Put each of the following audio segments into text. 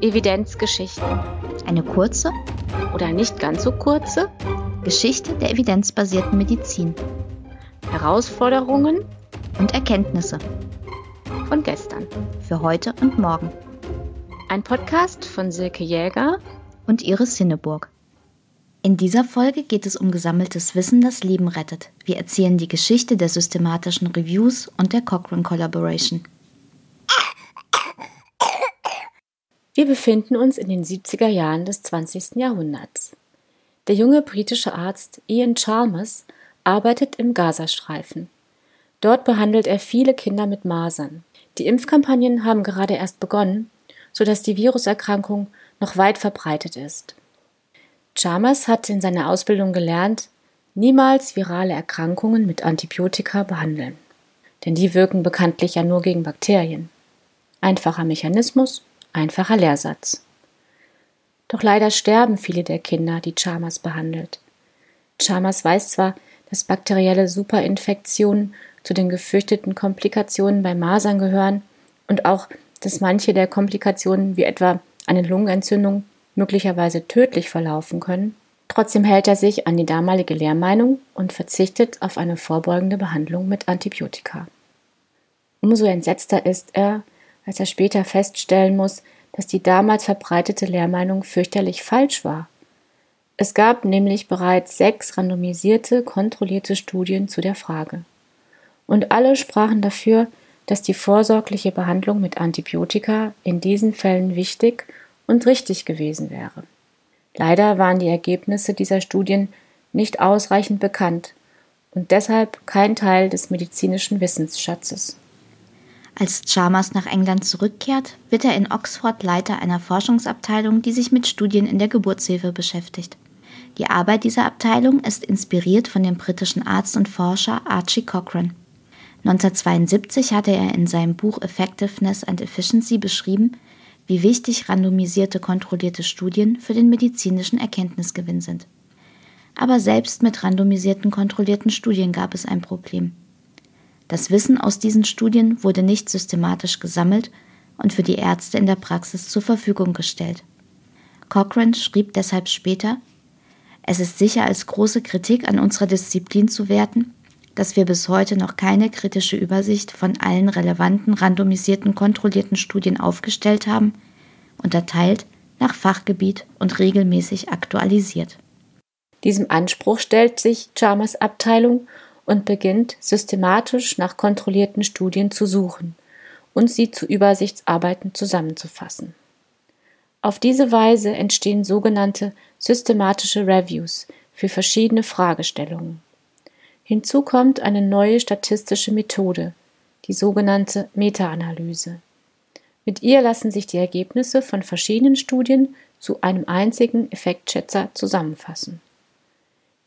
Evidenzgeschichten. Eine kurze oder nicht ganz so kurze Geschichte der evidenzbasierten Medizin. Herausforderungen und Erkenntnisse von gestern. Für heute und morgen. Ein Podcast von Silke Jäger und Iris Sinneburg. In dieser Folge geht es um gesammeltes Wissen, das Leben rettet. Wir erzählen die Geschichte der systematischen Reviews und der Cochrane Collaboration. Wir befinden uns in den 70er Jahren des 20. Jahrhunderts. Der junge britische Arzt Ian Chalmers arbeitet im Gazastreifen. Dort behandelt er viele Kinder mit Masern. Die Impfkampagnen haben gerade erst begonnen, sodass die Viruserkrankung noch weit verbreitet ist. Chalmers hat in seiner Ausbildung gelernt, niemals virale Erkrankungen mit Antibiotika behandeln. Denn die wirken bekanntlich ja nur gegen Bakterien. Einfacher Mechanismus Einfacher Lehrsatz. Doch leider sterben viele der Kinder, die Chalmers behandelt. Chalmers weiß zwar, dass bakterielle Superinfektionen zu den gefürchteten Komplikationen bei Masern gehören und auch, dass manche der Komplikationen wie etwa eine Lungenentzündung möglicherweise tödlich verlaufen können, trotzdem hält er sich an die damalige Lehrmeinung und verzichtet auf eine vorbeugende Behandlung mit Antibiotika. Umso entsetzter ist er, als er später feststellen muss, dass die damals verbreitete Lehrmeinung fürchterlich falsch war. Es gab nämlich bereits sechs randomisierte, kontrollierte Studien zu der Frage. Und alle sprachen dafür, dass die vorsorgliche Behandlung mit Antibiotika in diesen Fällen wichtig und richtig gewesen wäre. Leider waren die Ergebnisse dieser Studien nicht ausreichend bekannt und deshalb kein Teil des medizinischen Wissensschatzes. Als Chalmers nach England zurückkehrt, wird er in Oxford Leiter einer Forschungsabteilung, die sich mit Studien in der Geburtshilfe beschäftigt. Die Arbeit dieser Abteilung ist inspiriert von dem britischen Arzt und Forscher Archie Cochrane. 1972 hatte er in seinem Buch Effectiveness and Efficiency beschrieben, wie wichtig randomisierte kontrollierte Studien für den medizinischen Erkenntnisgewinn sind. Aber selbst mit randomisierten kontrollierten Studien gab es ein Problem. Das Wissen aus diesen Studien wurde nicht systematisch gesammelt und für die Ärzte in der Praxis zur Verfügung gestellt. Cochrane schrieb deshalb später, es ist sicher als große Kritik an unserer Disziplin zu werten, dass wir bis heute noch keine kritische Übersicht von allen relevanten randomisierten kontrollierten Studien aufgestellt haben, unterteilt nach Fachgebiet und regelmäßig aktualisiert. Diesem Anspruch stellt sich Chalmers Abteilung und beginnt systematisch nach kontrollierten Studien zu suchen und sie zu Übersichtsarbeiten zusammenzufassen. Auf diese Weise entstehen sogenannte systematische Reviews für verschiedene Fragestellungen. Hinzu kommt eine neue statistische Methode, die sogenannte Meta-Analyse. Mit ihr lassen sich die Ergebnisse von verschiedenen Studien zu einem einzigen Effektschätzer zusammenfassen.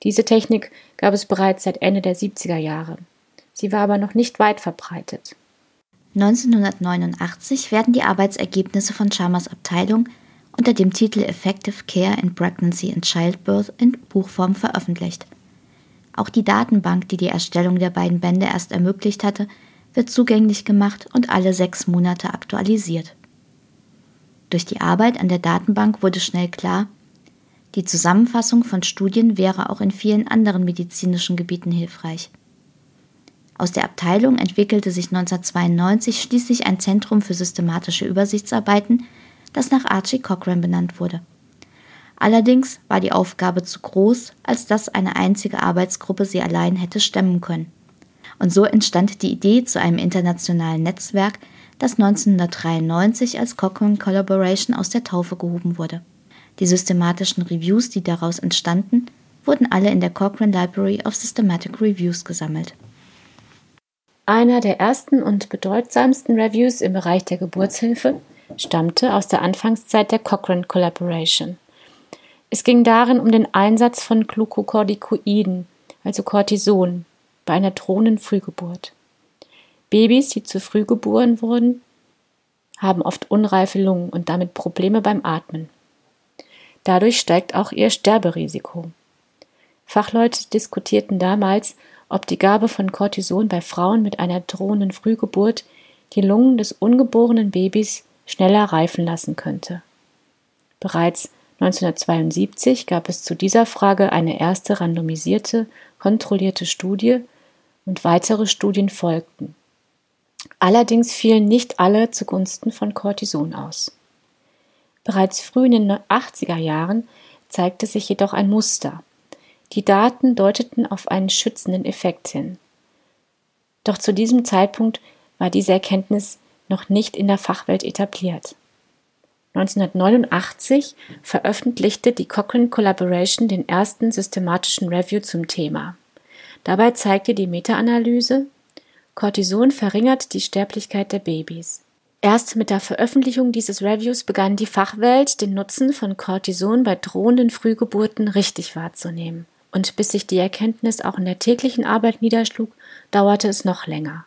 Diese Technik gab es bereits seit Ende der 70er Jahre. Sie war aber noch nicht weit verbreitet. 1989 werden die Arbeitsergebnisse von Chalmers Abteilung unter dem Titel Effective Care in Pregnancy and Childbirth in Buchform veröffentlicht. Auch die Datenbank, die die Erstellung der beiden Bände erst ermöglicht hatte, wird zugänglich gemacht und alle sechs Monate aktualisiert. Durch die Arbeit an der Datenbank wurde schnell klar, die Zusammenfassung von Studien wäre auch in vielen anderen medizinischen Gebieten hilfreich. Aus der Abteilung entwickelte sich 1992 schließlich ein Zentrum für systematische Übersichtsarbeiten, das nach Archie Cochrane benannt wurde. Allerdings war die Aufgabe zu groß, als dass eine einzige Arbeitsgruppe sie allein hätte stemmen können. Und so entstand die Idee zu einem internationalen Netzwerk, das 1993 als Cochrane Collaboration aus der Taufe gehoben wurde. Die systematischen Reviews, die daraus entstanden, wurden alle in der Cochrane Library of Systematic Reviews gesammelt. Einer der ersten und bedeutsamsten Reviews im Bereich der Geburtshilfe stammte aus der Anfangszeit der Cochrane Collaboration. Es ging darin um den Einsatz von Glucocorticoiden, also Cortison, bei einer drohenden Frühgeburt. Babys, die zu früh geboren wurden, haben oft unreife Lungen und damit Probleme beim Atmen. Dadurch steigt auch ihr Sterberisiko. Fachleute diskutierten damals, ob die Gabe von Cortison bei Frauen mit einer drohenden Frühgeburt die Lungen des ungeborenen Babys schneller reifen lassen könnte. Bereits 1972 gab es zu dieser Frage eine erste randomisierte, kontrollierte Studie und weitere Studien folgten. Allerdings fielen nicht alle zugunsten von Cortison aus. Bereits früh in den 80er Jahren zeigte sich jedoch ein Muster. Die Daten deuteten auf einen schützenden Effekt hin. Doch zu diesem Zeitpunkt war diese Erkenntnis noch nicht in der Fachwelt etabliert. 1989 veröffentlichte die Cochrane Collaboration den ersten systematischen Review zum Thema. Dabei zeigte die Meta-Analyse, Cortison verringert die Sterblichkeit der Babys. Erst mit der Veröffentlichung dieses Reviews begann die Fachwelt, den Nutzen von Cortison bei drohenden Frühgeburten richtig wahrzunehmen. Und bis sich die Erkenntnis auch in der täglichen Arbeit niederschlug, dauerte es noch länger.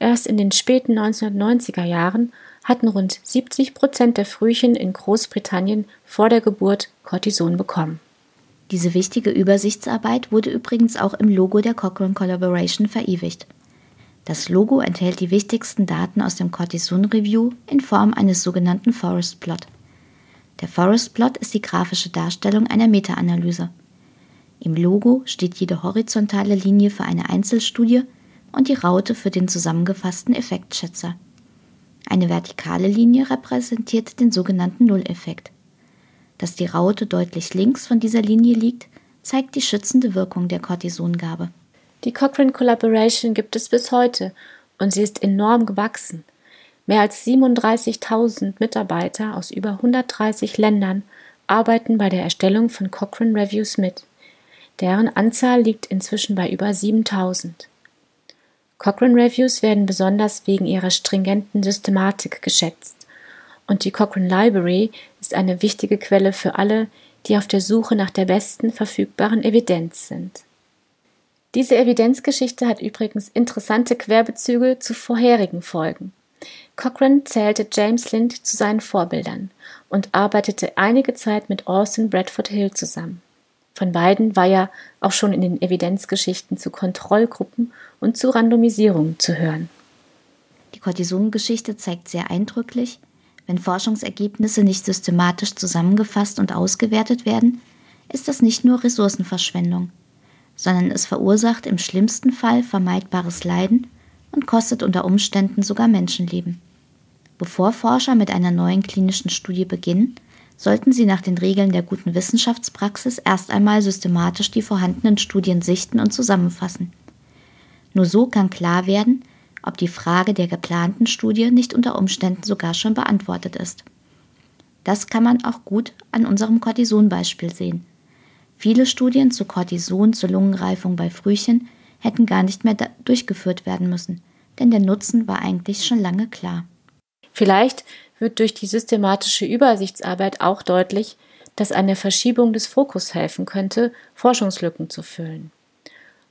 Erst in den späten 1990er Jahren hatten rund 70 Prozent der Frühchen in Großbritannien vor der Geburt Cortison bekommen. Diese wichtige Übersichtsarbeit wurde übrigens auch im Logo der Cochrane Collaboration verewigt. Das Logo enthält die wichtigsten Daten aus dem Cortison Review in Form eines sogenannten Forest Plot. Der Forest Plot ist die grafische Darstellung einer Meta-Analyse. Im Logo steht jede horizontale Linie für eine Einzelstudie und die Raute für den zusammengefassten Effektschätzer. Eine vertikale Linie repräsentiert den sogenannten Nulleffekt. Dass die Raute deutlich links von dieser Linie liegt, zeigt die schützende Wirkung der Cortisongabe. Die Cochrane Collaboration gibt es bis heute und sie ist enorm gewachsen. Mehr als 37.000 Mitarbeiter aus über 130 Ländern arbeiten bei der Erstellung von Cochrane Reviews mit. Deren Anzahl liegt inzwischen bei über 7000. Cochrane Reviews werden besonders wegen ihrer stringenten Systematik geschätzt. Und die Cochrane Library ist eine wichtige Quelle für alle, die auf der Suche nach der besten verfügbaren Evidenz sind. Diese Evidenzgeschichte hat übrigens interessante Querbezüge zu vorherigen Folgen. Cochrane zählte James Lind zu seinen Vorbildern und arbeitete einige Zeit mit Austin Bradford Hill zusammen. Von beiden war ja auch schon in den Evidenzgeschichten zu Kontrollgruppen und zu Randomisierungen zu hören. Die Cortisongeschichte zeigt sehr eindrücklich, wenn Forschungsergebnisse nicht systematisch zusammengefasst und ausgewertet werden, ist das nicht nur Ressourcenverschwendung, sondern es verursacht im schlimmsten Fall vermeidbares Leiden und kostet unter Umständen sogar Menschenleben. Bevor Forscher mit einer neuen klinischen Studie beginnen, sollten sie nach den Regeln der guten Wissenschaftspraxis erst einmal systematisch die vorhandenen Studien sichten und zusammenfassen. Nur so kann klar werden, ob die Frage der geplanten Studie nicht unter Umständen sogar schon beantwortet ist. Das kann man auch gut an unserem Cortison-Beispiel sehen. Viele Studien zu Cortison zur Lungenreifung bei Frühchen hätten gar nicht mehr durchgeführt werden müssen, denn der Nutzen war eigentlich schon lange klar. Vielleicht wird durch die systematische Übersichtsarbeit auch deutlich, dass eine Verschiebung des Fokus helfen könnte, Forschungslücken zu füllen.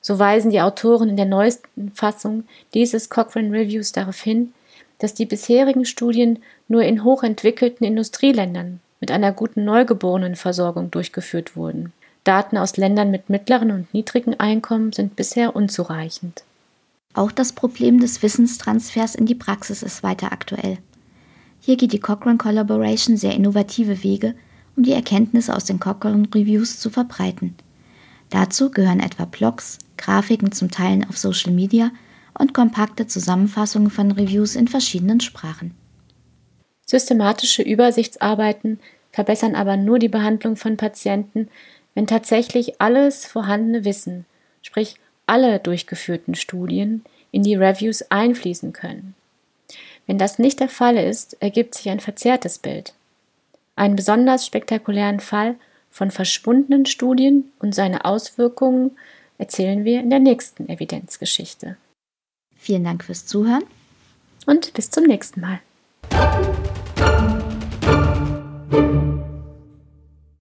So weisen die Autoren in der neuesten Fassung dieses Cochrane Reviews darauf hin, dass die bisherigen Studien nur in hochentwickelten Industrieländern mit einer guten Neugeborenenversorgung durchgeführt wurden. Daten aus Ländern mit mittleren und niedrigen Einkommen sind bisher unzureichend. Auch das Problem des Wissenstransfers in die Praxis ist weiter aktuell. Hier geht die Cochrane Collaboration sehr innovative Wege, um die Erkenntnisse aus den Cochrane Reviews zu verbreiten. Dazu gehören etwa Blogs, Grafiken zum Teilen auf Social Media und kompakte Zusammenfassungen von Reviews in verschiedenen Sprachen. Systematische Übersichtsarbeiten verbessern aber nur die Behandlung von Patienten, wenn tatsächlich alles vorhandene Wissen, sprich alle durchgeführten Studien, in die Reviews einfließen können. Wenn das nicht der Fall ist, ergibt sich ein verzerrtes Bild. Einen besonders spektakulären Fall von verschwundenen Studien und seine Auswirkungen erzählen wir in der nächsten Evidenzgeschichte. Vielen Dank fürs Zuhören und bis zum nächsten Mal.